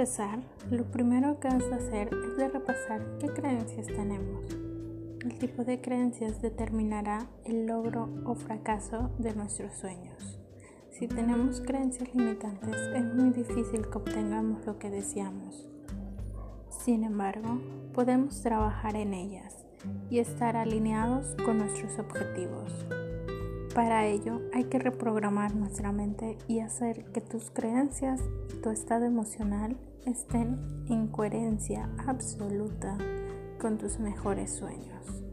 empezar, lo primero que vas a hacer es de repasar qué creencias tenemos. El tipo de creencias determinará el logro o fracaso de nuestros sueños. Si tenemos creencias limitantes, es muy difícil que obtengamos lo que deseamos. Sin embargo, podemos trabajar en ellas y estar alineados con nuestros objetivos. Para ello hay que reprogramar nuestra mente y hacer que tus creencias y tu estado emocional estén en coherencia absoluta con tus mejores sueños.